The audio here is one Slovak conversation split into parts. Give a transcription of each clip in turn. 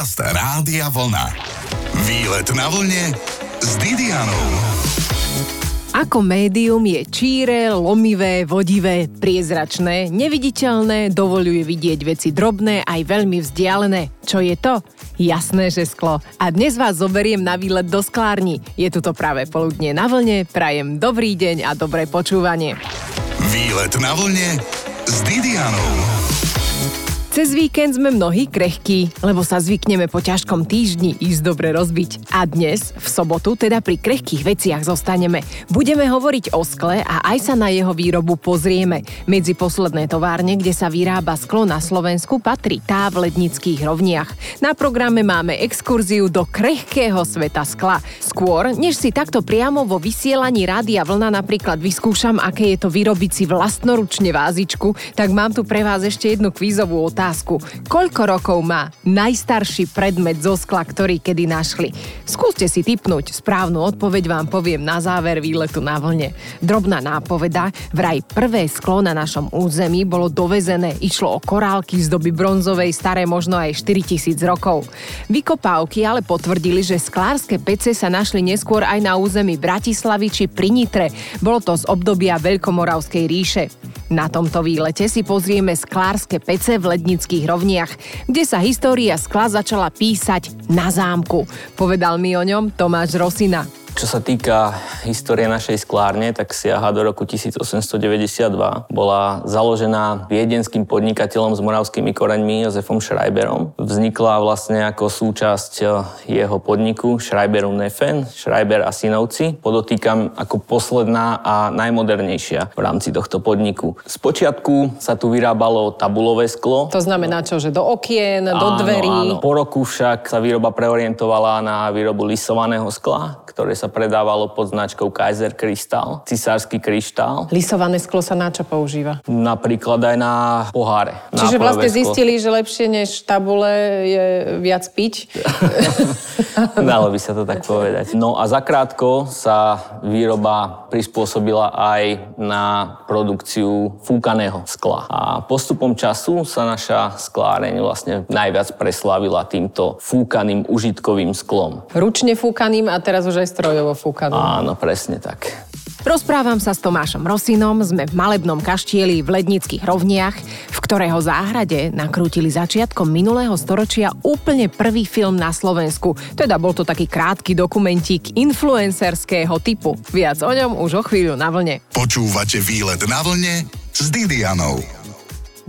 Podcast Rádia Vlna. Výlet na vlne s Didianou. Ako médium je číre, lomivé, vodivé, priezračné, neviditeľné, dovoluje vidieť veci drobné aj veľmi vzdialené. Čo je to? Jasné, že sklo. A dnes vás zoberiem na výlet do sklárni. Je tu to práve poludne na vlne, prajem dobrý deň a dobré počúvanie. Výlet na vlne s Didianou. Cez víkend sme mnohí krehkí, lebo sa zvykneme po ťažkom týždni ísť dobre rozbiť. A dnes, v sobotu, teda pri krehkých veciach zostaneme. Budeme hovoriť o skle a aj sa na jeho výrobu pozrieme. Medzi posledné továrne, kde sa vyrába sklo na Slovensku, patrí tá v lednických rovniach. Na programe máme exkurziu do krehkého sveta skla. Skôr, než si takto priamo vo vysielaní Rádia Vlna napríklad vyskúšam, aké je to vyrobiť si vlastnoručne vázičku, tak mám tu pre vás ešte jednu kvízovú otázku otázku. Koľko rokov má najstarší predmet zo skla, ktorý kedy našli? Skúste si typnúť. Správnu odpoveď vám poviem na záver výletu na vlne. Drobná nápoveda, vraj prvé sklo na našom území bolo dovezené. Išlo o korálky z doby bronzovej, staré možno aj 4000 rokov. Vykopávky ale potvrdili, že sklárske pece sa našli neskôr aj na území Bratislavy či pri Nitre. Bolo to z obdobia Veľkomoravskej ríše. Na tomto výlete si pozrieme sklárske pece v lednických rovniach, kde sa história skla začala písať na zámku. Povedal mi o ňom Tomáš Rosina. Čo sa týka histórie našej sklárne, tak siaha do roku 1892. Bola založená viedenským podnikateľom s moravskými koreňmi Josefom Schreiberom. Vznikla vlastne ako súčasť eh, jeho podniku Schreiberu Neffen, Schreiber a synovci. Podotýkam ako posledná a najmodernejšia v rámci tohto podniku. Spočiatku sa tu vyrábalo tabulové sklo. To znamená čo, že do okien, do dverí? Áno. Po roku však sa výroba preorientovala na výrobu lisovaného skla, ktoré sa predávalo pod značkou Kaiser Kristál, cisársky kryštál. Lisované sklo sa na čo používa? Napríklad aj na poháre. Čiže nápojové vlastne sklo. zistili, že lepšie než tabule je viac piť? Dalo by sa to tak povedať. No a zakrátko sa výroba prispôsobila aj na produkciu fúkaného skla. A postupom času sa naša skláreň vlastne najviac preslávila týmto fúkaným užitkovým sklom. Ručne fúkaným a teraz už aj strojovo fúkaným. Áno, presne tak. Rozprávam sa s Tomášom Rosinom, sme v malebnom kaštieli v Lednických rovniach, v ktorého záhrade nakrútili začiatkom minulého storočia úplne prvý film na Slovensku. Teda bol to taký krátky dokumentík influencerského typu. Viac o ňom už o chvíľu na vlne. Počúvate Výlet na vlne s Didianou.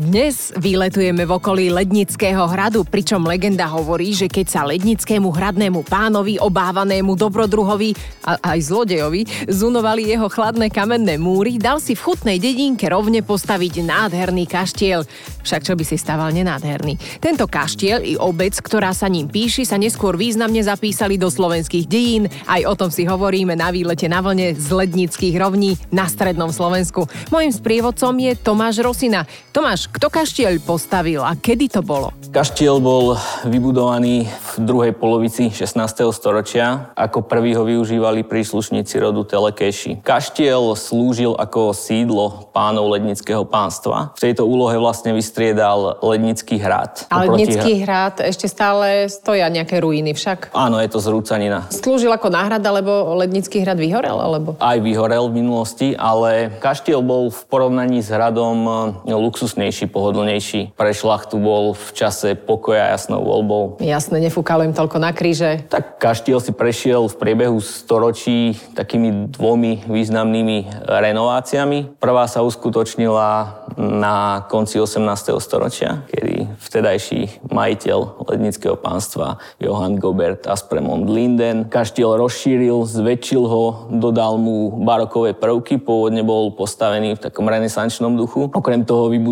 Dnes výletujeme v okolí Lednického hradu, pričom legenda hovorí, že keď sa lednickému hradnému pánovi, obávanému dobrodruhovi a aj zlodejovi zunovali jeho chladné kamenné múry, dal si v chutnej dedinke rovne postaviť nádherný kaštiel. Však čo by si staval nenádherný. Tento kaštiel i obec, ktorá sa ním píši, sa neskôr významne zapísali do slovenských dejín. Aj o tom si hovoríme na výlete na vlne z Lednických rovní na strednom Slovensku. Mojím sprievodcom je Tomáš Rosina. Tomáš, kto kaštiel postavil a kedy to bolo? Kaštiel bol vybudovaný v druhej polovici 16. storočia. Ako prvý ho využívali príslušníci rodu Telekeši. Kaštiel slúžil ako sídlo pánov lednického pánstva. V tejto úlohe vlastne vystriedal Lednický hrad. Oproti Lednický hrad ešte stále stoja nejaké ruiny však. Áno, je to zrúcanina. Slúžil ako náhrada, lebo Lednický hrad vyhorel, alebo? Aj vyhorel v minulosti, ale kaštiel bol v porovnaní s hradom e, luxusnejší, pohodlnejší. Pre šlachtu bol v čase pokoja jasnou voľbou. Jasné, nefúkalo im toľko na kríže. Tak kaštiel si prešiel v priebehu storočí takými dvomi významnými renováciami. Prvá sa uskutočnila na konci 18. storočia, kedy vtedajší majiteľ lednického pánstva Johann Gobert Aspremont Linden kaštiel rozšíril, zväčšil ho, dodal mu barokové prvky, pôvodne bol postavený v takom renesančnom duchu. Okrem toho vybudoval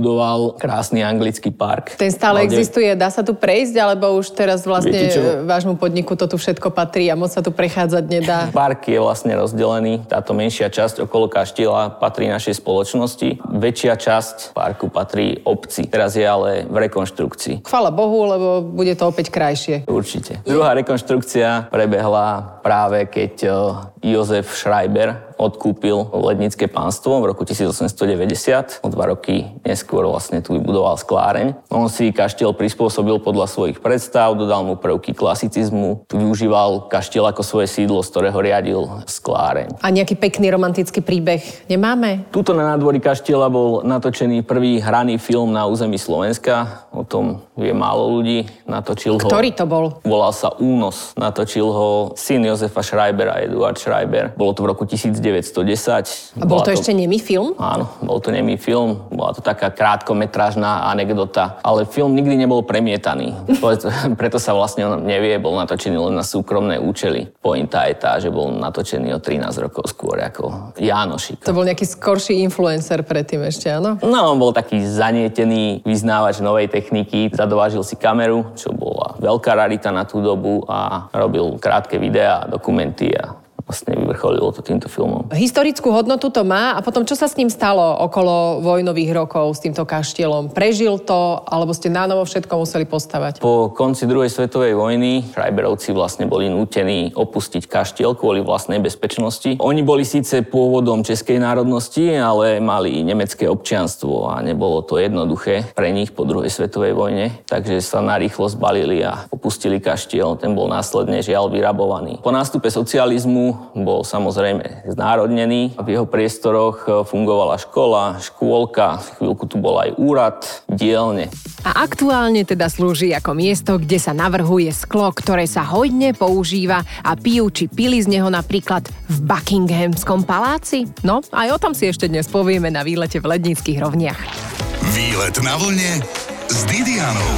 krásny anglický park. Ten stále Mal de- existuje, dá sa tu prejsť, alebo už teraz vlastne e, vášmu podniku to tu všetko patrí a moc sa tu prechádzať nedá. Park je vlastne rozdelený. Táto menšia časť okolo kaštieľa patrí našej spoločnosti. Väčšia časť parku patrí obci. Teraz je ale v rekonštrukcii. Chvala Bohu, lebo bude to opäť krajšie. Určite. Druhá rekonštrukcia prebehla práve keď eh, Jozef Schreiber odkúpil lednické pánstvo v roku 1890. O dva roky neskôr vlastne tu vybudoval skláreň. On si kaštiel prispôsobil podľa svojich predstav, dodal mu prvky klasicizmu, využíval kaštiel ako svoje sídlo, z ktorého riadil skláreň. A nejaký pekný romantický príbeh nemáme? Tuto na nádvorí kaštiela bol natočený prvý hraný film na území Slovenska. O tom vie málo ľudí. Natočil ho... Ktorý to bol? Volal sa Únos. Natočil ho syn Jozefa Schreibera, Eduard Schreiber. Bolo to v roku 1910. A bol to, to ešte nemý film? Áno, bol to nemý film. Bola to taká krátkometrážna anekdota. Ale film nikdy nebol premietaný. Preto sa vlastne on nevie, bol natočený len na súkromné účely. Pointa je tá, že bol natočený o 13 rokov skôr ako Jánošik. To bol nejaký skorší influencer predtým ešte, áno? No, on bol taký zanietený vyznávač novej techniky. Zadovážil si kameru, čo bola veľká rarita na tú dobu a robil krátke videá, dokumenty a vlastne vyvrcholilo to týmto filmom. Historickú hodnotu to má a potom čo sa s ním stalo okolo vojnových rokov s týmto kaštielom? Prežil to alebo ste nánovo všetko museli postavať? Po konci druhej svetovej vojny Schreiberovci vlastne boli nútení opustiť kaštiel kvôli vlastnej bezpečnosti. Oni boli síce pôvodom českej národnosti, ale mali nemecké občianstvo a nebolo to jednoduché pre nich po druhej svetovej vojne, takže sa narýchlo zbalili a opustili kaštiel. Ten bol následne žiaľ vyrabovaný. Po nástupe socializmu bol samozrejme znárodnený. V jeho priestoroch e, fungovala škola, škôlka, chvíľku tu bol aj úrad, dielne. A aktuálne teda slúži ako miesto, kde sa navrhuje sklo, ktoré sa hojne používa a pijú či pili z neho napríklad v Buckinghamskom paláci. No, aj o tom si ešte dnes povieme na výlete v Lednických rovniach. Výlet na vlne s Didianou.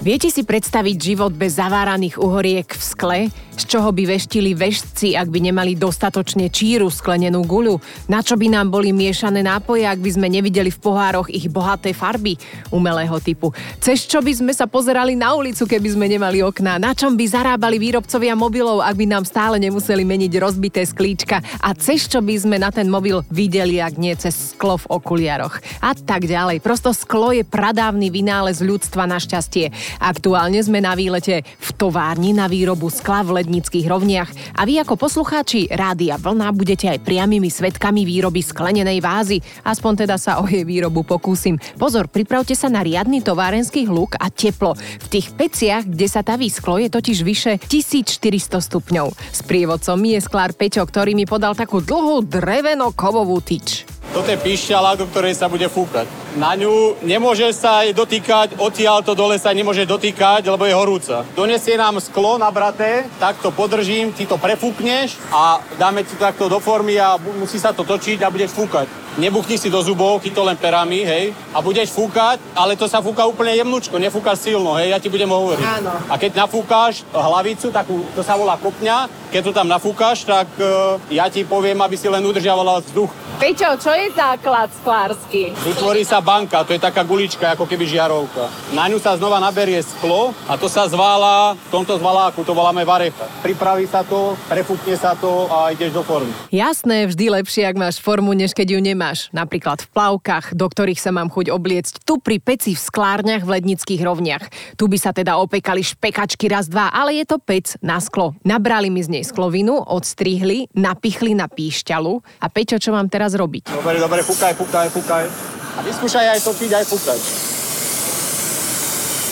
Viete si predstaviť život bez zaváraných uhoriek v skle? Z čoho by veštili veštci, ak by nemali dostatočne číru sklenenú guľu? Na čo by nám boli miešané nápoje, ak by sme nevideli v pohároch ich bohaté farby umelého typu? Cez čo by sme sa pozerali na ulicu, keby sme nemali okná? Na čom by zarábali výrobcovia mobilov, ak by nám stále nemuseli meniť rozbité sklíčka? A cez čo by sme na ten mobil videli, ak nie cez sklo v okuliaroch? A tak ďalej. Prosto sklo je pradávny vynález ľudstva na šťastie. Aktuálne sme na výlete v továrni na výrobu skla v lednických rovniach a vy ako poslucháči Rádia Vlna budete aj priamými svetkami výroby sklenenej vázy. Aspoň teda sa o jej výrobu pokúsim. Pozor, pripravte sa na riadny továrenský hluk a teplo. V tých peciach, kde sa taví sklo, je totiž vyše 1400 stupňov. S prievodcom je sklár Peťo, ktorý mi podal takú dlhú dreveno-kovovú tyč. Toto je píšťala, do ktorej sa bude fúkať. Na ňu nemôže sa aj dotýkať, odtiaľ to dole sa nemôže dotýkať, lebo je horúca. Donesie nám sklo nabraté, tak to podržím, ty to prefúkneš a dáme ti to takto do formy a musí sa to točiť a budeš fúkať. Nebuchni si do zubov, to len perami, hej, a budeš fúkať, ale to sa fúka úplne jemnúčko, nefúkaš silno, hej, ja ti budem hovoriť. Áno. A keď nafúkáš hlavicu, takú, to sa volá kopňa, keď to tam nafúkaš, tak uh, ja ti poviem, aby si len udržiavala vzduch. Peťo, čo je základ sklársky? Vytvorí sa banka, to je taká gulička, ako keby žiarovka. Na ňu sa znova naberie sklo a to sa zvála, v tomto zvaláku to voláme varecha. Pripraví sa to, prefúkne sa to a ideš do formy. Jasné, vždy lepšie, ak máš formu, než keď ju nemáš. Napríklad v plavkách, do ktorých sa mám chuť obliecť. Tu pri peci v sklárniach v lednických rovniach. Tu by sa teda opekali špekačky raz, dva, ale je to pec na sklo. Nabrali mi z nej sklovinu, odstrihli, napichli na píšťalu. A Peťo, čo mám teraz robiť? Dobre, dobre, fúkaj, fúkaj, fúkaj. A vyskúšaj aj topiť, aj fúkať.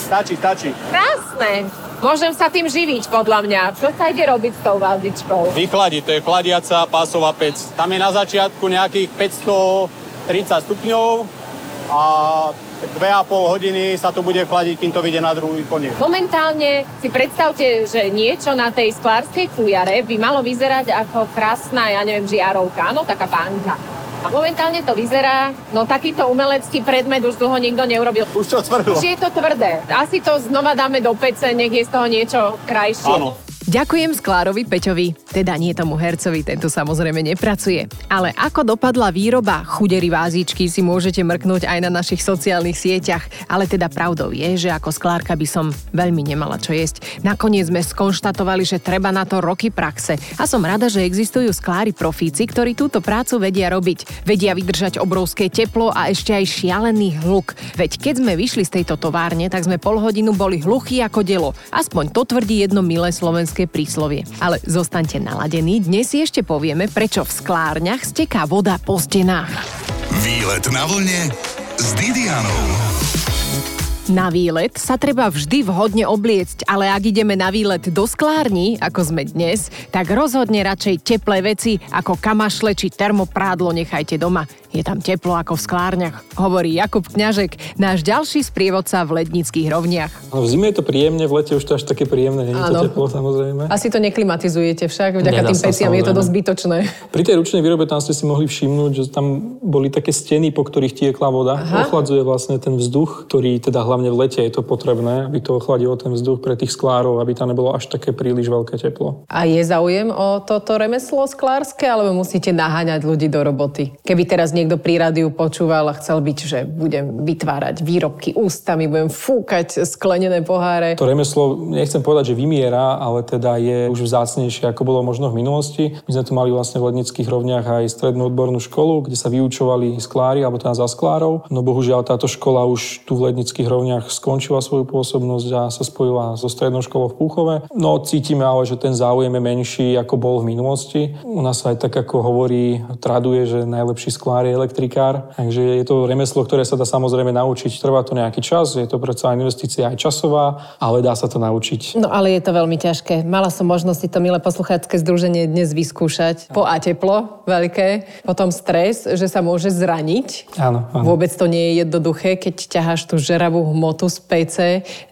Stačí, stačí. Krásne. Môžem sa tým živiť, podľa mňa. Čo sa ide robiť s tou vázičkou? Vychladiť, to je chladiaca pásová pec. Tam je na začiatku nejakých 530 stupňov a 2,5 hodiny sa to bude chladiť, kým to vyjde na druhý koniec. Momentálne si predstavte, že niečo na tej sklárskej fujare by malo vyzerať ako krásna, ja neviem, žiarovka, no taká pánka. A momentálne to vyzerá, no takýto umelecký predmet už dlho nikto neurobil. Už to tvrdlo. Už je to tvrdé. Asi to znova dáme do pece, nech je z toho niečo krajšie. Áno. Ďakujem Sklárovi Peťovi, teda nie tomu hercovi, tento samozrejme nepracuje. Ale ako dopadla výroba chudery vázičky si môžete mrknúť aj na našich sociálnych sieťach, ale teda pravdou je, že ako sklárka by som veľmi nemala čo jesť. Nakoniec sme skonštatovali, že treba na to roky praxe a som rada, že existujú sklári profíci, ktorí túto prácu vedia robiť. Vedia vydržať obrovské teplo a ešte aj šialený hluk. Veď keď sme vyšli z tejto továrne, tak sme pol hodinu boli hluchí ako delo. Aspoň to tvrdí jedno milé slovenské slovenské príslovie. Ale zostaňte naladení, dnes si ešte povieme, prečo v sklárniach steká voda po stenách. Výlet na vlne s Didianou. Na výlet sa treba vždy vhodne obliecť, ale ak ideme na výlet do sklárni, ako sme dnes, tak rozhodne radšej teplé veci ako kamašle či termoprádlo nechajte doma. Je tam teplo ako v sklárniach, hovorí Jakub Kňažek, náš ďalší sprievodca v lednických rovniach. No, v zime je to príjemne, v lete už to až také príjemné, nie je to teplo samozrejme. Asi to neklimatizujete však, vďaka Nedá tým peciam je to dosť zbytočné. Pri tej ručnej výrobe tam ste si mohli všimnúť, že tam boli také steny, po ktorých tiekla voda. Aha. Ochladzuje vlastne ten vzduch, ktorý teda hlavne v lete je to potrebné, aby to ochladilo ten vzduch pre tých sklárov, aby tam nebolo až také príliš veľké teplo. A je záujem o toto remeslo sklárske, alebo musíte naháňať ľudí do roboty? Keby teraz niekto pri rádiu počúval a chcel byť, že budem vytvárať výrobky ústami, budem fúkať sklenené poháre. To remeslo, nechcem povedať, že vymiera, ale teda je už vzácnejšie, ako bolo možno v minulosti. My sme tu mali vlastne v Lednických rovniach aj strednú odbornú školu, kde sa vyučovali sklári, alebo teda za sklárov. No bohužiaľ táto škola už tu v Lednických rovniach skončila svoju pôsobnosť a sa spojila so strednou školou v Púchove. No cítime ale, že ten záujem je menší, ako bol v minulosti. U nás aj tak, ako hovorí, traduje, že najlepší sklár je elektrik elektrikár. Takže je to remeslo, ktoré sa dá samozrejme naučiť. Trvá to nejaký čas, je to predsa investícia aj časová, ale dá sa to naučiť. No ale je to veľmi ťažké. Mala som možnosť si to milé posluchácké združenie dnes vyskúšať. Po A teplo veľké, potom stres, že sa môže zraniť. Áno, áno. Vôbec to nie je jednoduché, keď ťaháš tú žeravú hmotu z PC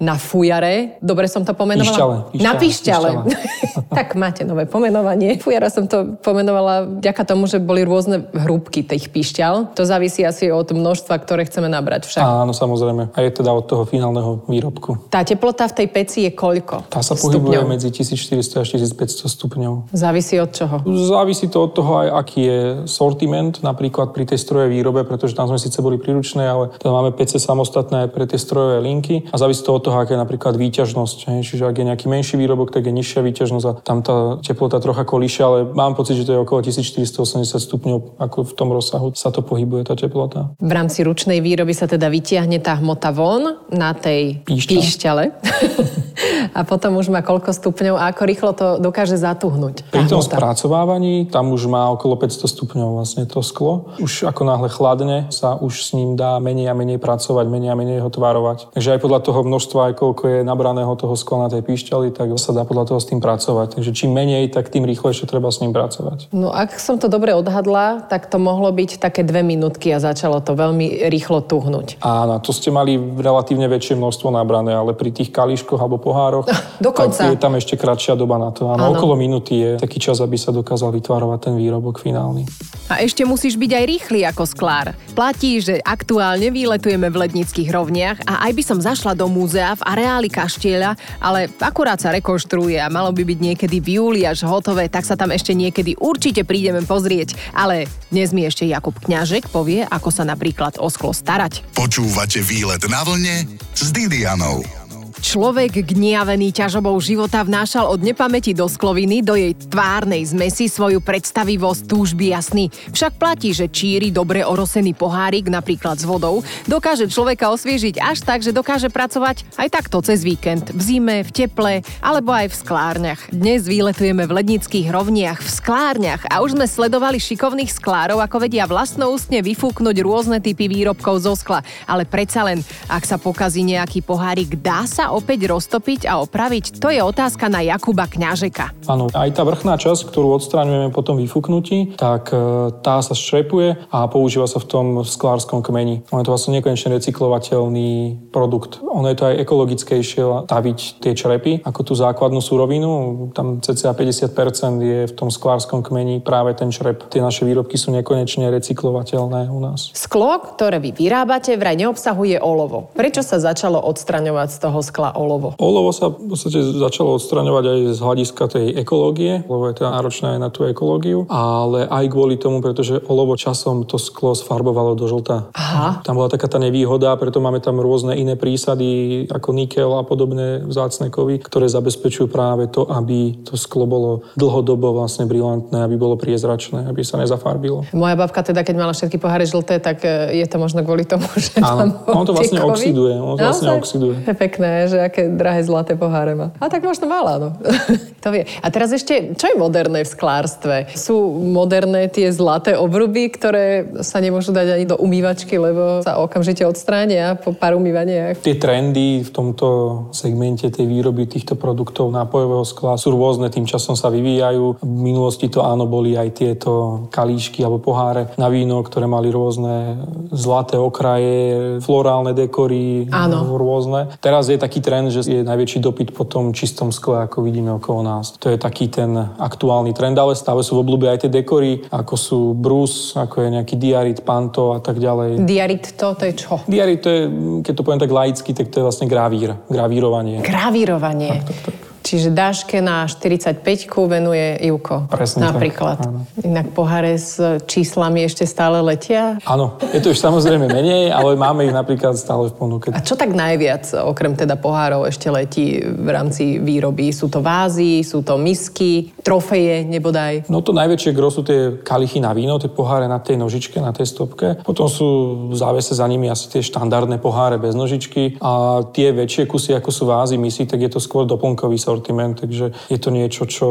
na fujare. Dobre som to pomenovala? Píšťale, na píšťale. píšťale. tak máte nové pomenovanie. Fujara som to pomenovala vďaka tomu, že boli rôzne hrúbky tých píšťal to závisí asi od množstva, ktoré chceme nabrať však. Áno, samozrejme. A je teda od toho finálneho výrobku. Tá teplota v tej peci je koľko? Tá sa pohybuje stupňov? medzi 1400 až 1500 stupňov. Závisí od čoho? Závisí to od toho aj, aký je sortiment, napríklad pri tej strojovej výrobe, pretože tam sme síce boli príručné, ale tam máme PC samostatné pre tie strojové linky a závisí to od toho, aká je napríklad výťažnosť. Čiže ak je nejaký menší výrobok, tak je nižšia výťažnosť a tam tá teplota trocha kolíša, ale mám pocit, že to je okolo 1480 stupňov, ako v tom rozsahu sa to pohybuje tá teplota. V rámci ručnej výroby sa teda vytiahne tá hmota von na tej Píšťa. píšťale. a potom už má koľko stupňov a ako rýchlo to dokáže zatuhnúť. Pri tom spracovávaní tam už má okolo 500 stupňov vlastne to sklo. Už ako náhle chladne sa už s ním dá menej a menej pracovať, menej a menej ho tvárovať. Takže aj podľa toho množstva, aj koľko je nabraného toho skla na tej píšťali, tak sa dá podľa toho s tým pracovať. Takže čím menej, tak tým rýchlejšie treba s ním pracovať. No ak som to dobre odhadla, tak to mohlo byť také dve minútky a začalo to veľmi rýchlo tuhnúť. Áno, to ste mali relatívne väčšie množstvo nabrané, ale pri tých kališkoch alebo pohároch Dokonca. Tak je tam ešte kratšia doba na to. Áno, okolo minúty je taký čas, aby sa dokázal vytvárovať ten výrobok finálny. A ešte musíš byť aj rýchly ako sklár. Platí, že aktuálne výletujeme v lednických rovniach a aj by som zašla do múzea v areáli kaštieľa, ale akurát sa rekonštruuje a malo by byť niekedy v júli až hotové, tak sa tam ešte niekedy určite prídeme pozrieť. Ale dnes mi ešte Jakub Kňažek povie, ako sa napríklad o sklo starať. Počúvate výlet na vlne s Didianou. Človek gniavený ťažobou života vnášal od nepamäti do skloviny, do jej tvárnej zmesi svoju predstavivosť túžby jasný. Však platí, že číri dobre orosený pohárik, napríklad s vodou, dokáže človeka osviežiť až tak, že dokáže pracovať aj takto cez víkend, v zime, v teple alebo aj v sklárniach. Dnes výletujeme v lednických rovniach, v sklárniach a už sme sledovali šikovných sklárov, ako vedia vlastnoústne vyfúknuť rôzne typy výrobkov zo skla. Ale predsa len, ak sa pokazí nejaký pohárik, dá sa opäť roztopiť a opraviť? To je otázka na Jakuba Kňažeka. Áno, aj tá vrchná časť, ktorú odstraňujeme po tom vyfúknutí, tak e, tá sa šrepuje a používa sa v tom sklárskom kmeni. On je to vlastne nekonečne recyklovateľný produkt. Ono je to aj ekologickejšie taviť tie črepy ako tú základnú surovinu. Tam cca 50% je v tom sklárskom kmeni práve ten črep. Tie naše výrobky sú nekonečne recyklovateľné u nás. Sklo, ktoré vy vyrábate, vraj neobsahuje olovo. Prečo sa začalo odstraňovať z toho skla? Skla olovo? Olovo sa v podstate začalo odstraňovať aj z hľadiska tej ekológie, lebo je to náročné aj na tú ekológiu, ale aj kvôli tomu, pretože olovo časom to sklo sfarbovalo do žltá. Aha. Tam bola taká tá nevýhoda, preto máme tam rôzne iné prísady ako nikel a podobné vzácne kovy, ktoré zabezpečujú práve to, aby to sklo bolo dlhodobo vlastne brilantné, aby bolo priezračné, aby sa nezafarbilo. Moja babka teda, keď mala všetky poháre žlté, tak e, je to možno kvôli tomu, že Áno, on to vlastne oxiduje. On to vlastne oxiduje. Je pekné, že aké drahé zlaté poháre má. A tak možno mala, no. to vie. A teraz ešte, čo je moderné v sklárstve? Sú moderné tie zlaté obruby, ktoré sa nemôžu dať ani do umývačky, lebo sa okamžite odstránia po pár umývaniach. Tie trendy v tomto segmente tej výroby týchto produktov nápojového skla sú rôzne, tým časom sa vyvíjajú. V minulosti to áno, boli aj tieto kalíšky alebo poháre na víno, ktoré mali rôzne zlaté okraje, florálne dekory, Áno. rôzne. Teraz je taký trend, že je najväčší dopyt po tom čistom skle, ako vidíme okolo nás. To je taký ten aktuálny trend, ale stále sú v obľúbe aj tie dekory, ako sú brus, ako je nejaký diarit, panto a tak ďalej. Diarit to, to je čo? Diarit to je, keď to poviem tak laicky, tak to je vlastne gravír, gravírovanie. Gravírovanie. Tak, tak, tak. Čiže dáške na 45 venuje Ivko. Presne tak, Napríklad. áno. Inak poháre s číslami ešte stále letia. Áno, je to už samozrejme menej, ale máme ich napríklad stále v ponuke. A čo tak najviac, okrem teda pohárov, ešte letí v rámci výroby? Sú to vázy, sú to misky, trofeje, nebodaj? No to najväčšie gro sú tie kalichy na víno, tie poháre na tej nožičke, na tej stopke. Potom sú závese za nimi asi tie štandardné poháre bez nožičky a tie väčšie kusy, ako sú vázy, misy, tak je to skôr doplnkový sortiment, takže je to niečo, čo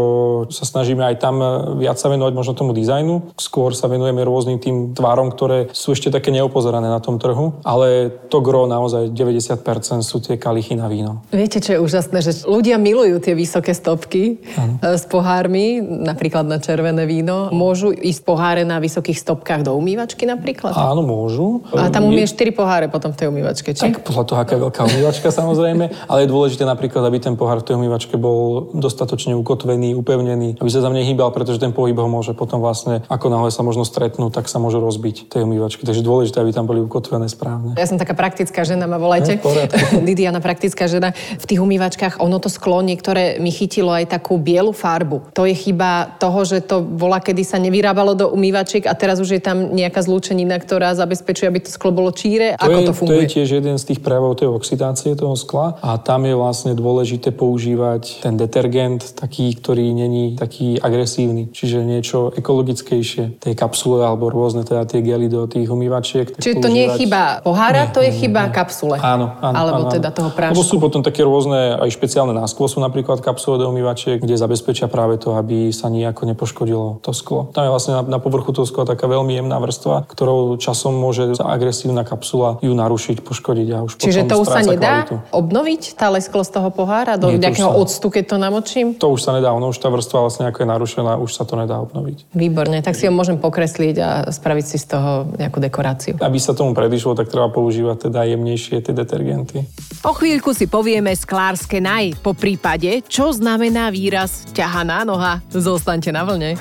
sa snažíme aj tam viac sa venovať možno tomu dizajnu. Skôr sa venujeme rôznym tým tvárom, ktoré sú ešte také neopozorané na tom trhu, ale to gro naozaj 90% sú tie kalichy na víno. Viete, čo je úžasné, že ľudia milujú tie vysoké stopky e, s pohármi, napríklad na červené víno. Môžu ísť poháre na vysokých stopkách do umývačky napríklad? Áno, môžu. A tam umieš 4 poháre potom v tej umývačke, či? Tak podľa toho, aká je veľká umývačka samozrejme, ale je dôležité napríklad, aby ten pohár v tej umývačke bol dostatočne ukotvený, upevnený, aby sa tam nehýbal, pretože ten pohyb ho môže potom vlastne, ako náhle sa možno stretnú, tak sa môže rozbiť tej umývačke. Takže dôležité, aby tam boli ukotvené správne. Ja som taká praktická žena, ma volajte. Poriadku. Didiana, praktická žena. V tých umývačkách ono to sklo niektoré mi chytilo aj takú bielu farbu. To je chyba toho, že to bola, kedy sa nevyrábalo do umývačiek a teraz už je tam nejaká zlúčenina, ktorá zabezpečuje, aby to sklo bolo číre. Ako je, to funguje? to je tiež jeden z tých prejavov tej oxidácie toho skla a tam je vlastne dôležité používať ten detergent taký, ktorý není taký agresívny, čiže niečo ekologickejšie. Tej kapsule alebo rôzne teda tie gely do tých umývačiek. Čiže to nie je chyba pohára, to je chyba kapsule. Áno, áno. Alebo áno, teda toho prášku. Lebo sú potom také rôzne aj špeciálne násklo, sú napríklad kapsule do umývačiek, kde zabezpečia práve to, aby sa nejako nepoškodilo to sklo. Tam je vlastne na, na povrchu toho skla taká veľmi jemná vrstva, ktorou časom môže tá agresívna kapsula ju narušiť, poškodiť a už Čiže to už sa nedá kvalitu. obnoviť, tá lesklo z toho pohára, do Nie, nejakého octu, keď to namočím? To už sa nedá, ono už tá vrstva vlastne ako je narušená, už sa to nedá obnoviť. Výborne, tak si ho môžem pokresliť a spraviť si z toho nejakú dekoráciu. Aby sa tomu predišlo, tak treba používať teda jemnejšie tie detergenty. O chvíľku si povieme sklárske naj. Po prípade, čo znamená výraz ťahaná noha. Zostaňte na vlne.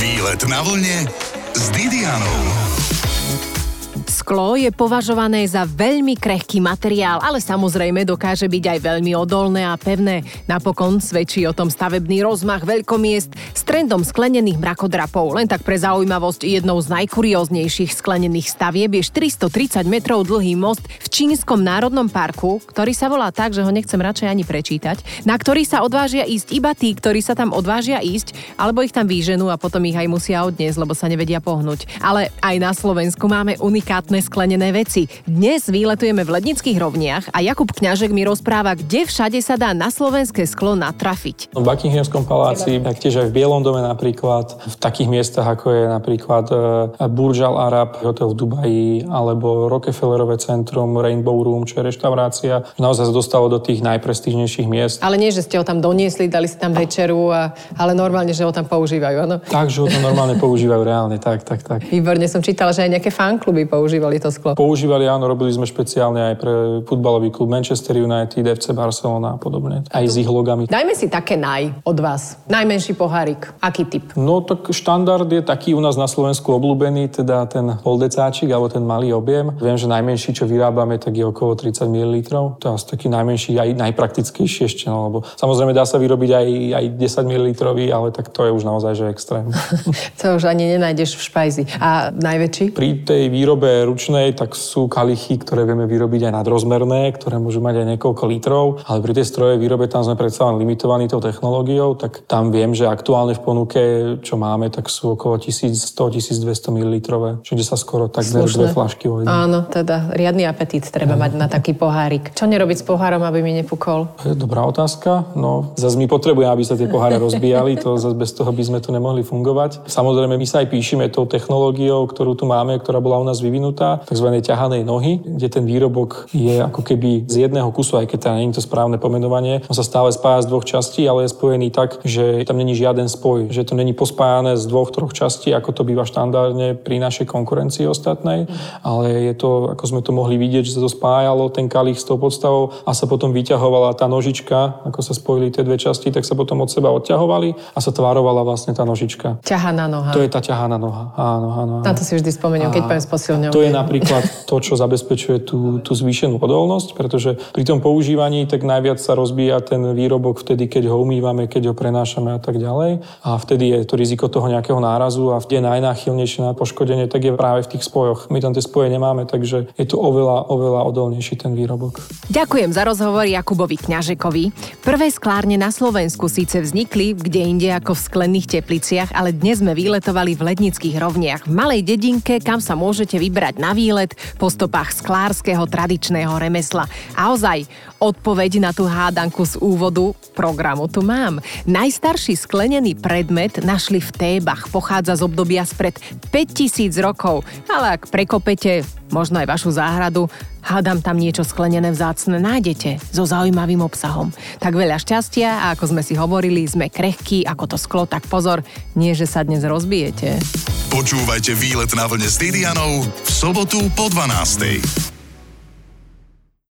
Výlet na vlne s Didianou. Sklo je považované za veľmi krehký materiál, ale samozrejme dokáže byť aj veľmi odolné a pevné. Napokon svedčí o tom stavebný rozmach veľkomiest s trendom sklenených mrakodrapov. Len tak pre zaujímavosť, jednou z najkurióznejších sklenených stavieb je 430 metrov dlhý most v Čínskom národnom parku, ktorý sa volá tak, že ho nechcem radšej ani prečítať, na ktorý sa odvážia ísť iba tí, ktorí sa tam odvážia ísť, alebo ich tam vyženú a potom ich aj musia odniesť, lebo sa nevedia pohnúť. Ale aj na Slovensku máme unikátne sklenené veci. Dnes výletujeme v Lednických rovniach a Jakub Kňažek mi rozpráva, kde všade sa dá na slovenské sklo natrafiť. V Buckinghamskom paláci, taktiež aj v Bielom dome napríklad, v takých miestach ako je napríklad e, Burj Al Arab, hotel v Dubaji, alebo Rockefellerové centrum, Rainbow Room, čo je reštaurácia. Naozaj sa dostalo do tých najprestížnejších miest. Ale nie, že ste ho tam doniesli, dali si tam večeru, a, ale normálne, že ho tam používajú, áno. Takže ho to normálne používajú reálne, tak, tak, tak. Výborne som čítala, že aj nejaké fankluby používali to sklo. Používali, áno, robili sme špeciálne aj pre futbalový klub Manchester United, FC Barcelona a podobne. Aj s ich logami. Dajme si také naj od vás. Najmenší pohárik. Aký typ? No tak štandard je taký u nás na Slovensku obľúbený, teda ten poldecáčik alebo ten malý objem. Viem, že najmenší, čo vyrábame, tak je okolo 30 ml. To je taký najmenší, aj najpraktickejší ešte, no, lebo samozrejme dá sa vyrobiť aj, aj 10 ml, ale tak to je už naozaj že extrém. To už ani nenájdeš v špajzi. A najväčší? Pri tej výrobe ručnej, tak sú kalichy, ktoré vieme vyrobiť aj nadrozmerné, ktoré môžu mať aj niekoľko litrov, ale pri tej strojej výrobe tam sme predsa len limitovaní tou technológiou, tak tam viem, že aktuálne v ponuke, čo máme, tak sú okolo 1100-1200 ml, čiže sa skoro takmer dve flašky vojde. Áno, teda riadny apetít treba mať na taký pohárik. Čo nerobiť s pohárom, aby mi nepukol? To je dobrá otázka. No, zase my potrebujeme, aby sa tie poháre rozbíjali, to zase bez toho by sme tu nemohli fungovať. Samozrejme, my sa aj píšeme tou technológiou, ktorú tu máme, ktorá bola u nás vyvinutá, tzv. ťahanej nohy, kde ten výrobok je ako keby z jedného kusu, aj keď teda nie je to správne pomenovanie. On sa stále spája z dvoch častí, ale je spojený tak, že tam není žiaden spoj, že to není pospájané z dvoch, troch častí, ako to býva štandardne pri našej konkurencii ostatnej, ale je to, ako sme to mohli vidieť, že sa to spájalo, ten kalich s tou podstavou a sa potom vyťahovala tá nožička, ako sa spojili tie dve časti, tak sa potom od seba odťahovali a sa tvarovala vlastne tá nožička. Ťahaná noha. To je tá ťahaná noha. Áno, áno, áno. Na to si vždy spomeniem, keď poviem s posilňou. To je napríklad to, čo zabezpečuje tú, tú zvýšenú odolnosť, pretože pri tom používaní tak najviac sa rozbíja ten výrobok vtedy, keď ho umývame, keď ho prenášame a tak ďalej. A vtedy je to riziko toho nejakého nárazu a kde je najnáchylnejšie na poškodenie, tak je práve v tých spojoch. My tam tie spoje nemáme, takže je to oveľa, oveľa odolnejší ten výrobok. Ďakujem za rozhovor Jakubovi Kňažekovi. Prvé sklárne na Slovensku síce vznikli kde inde ako v sklených tepliciach, ale dnes sme výletovali v lednických rovniach, v malej dedinke, kam sa môžete vybrať na výlet po stopách sklárskeho tradičného remesla. A ozaj, odpoveď na tú hádanku z úvodu programu tu mám. Najstarší sklenený predmet našli v Tébach, pochádza z obdobia spred 5000 rokov, ale ak prekopete možno aj vašu záhradu, hádam tam niečo sklenené vzácne nájdete so zaujímavým obsahom. Tak veľa šťastia a ako sme si hovorili, sme krehkí ako to sklo, tak pozor, nie že sa dnes rozbijete. Počúvajte výlet na vlne s Didianou v sobotu po 12.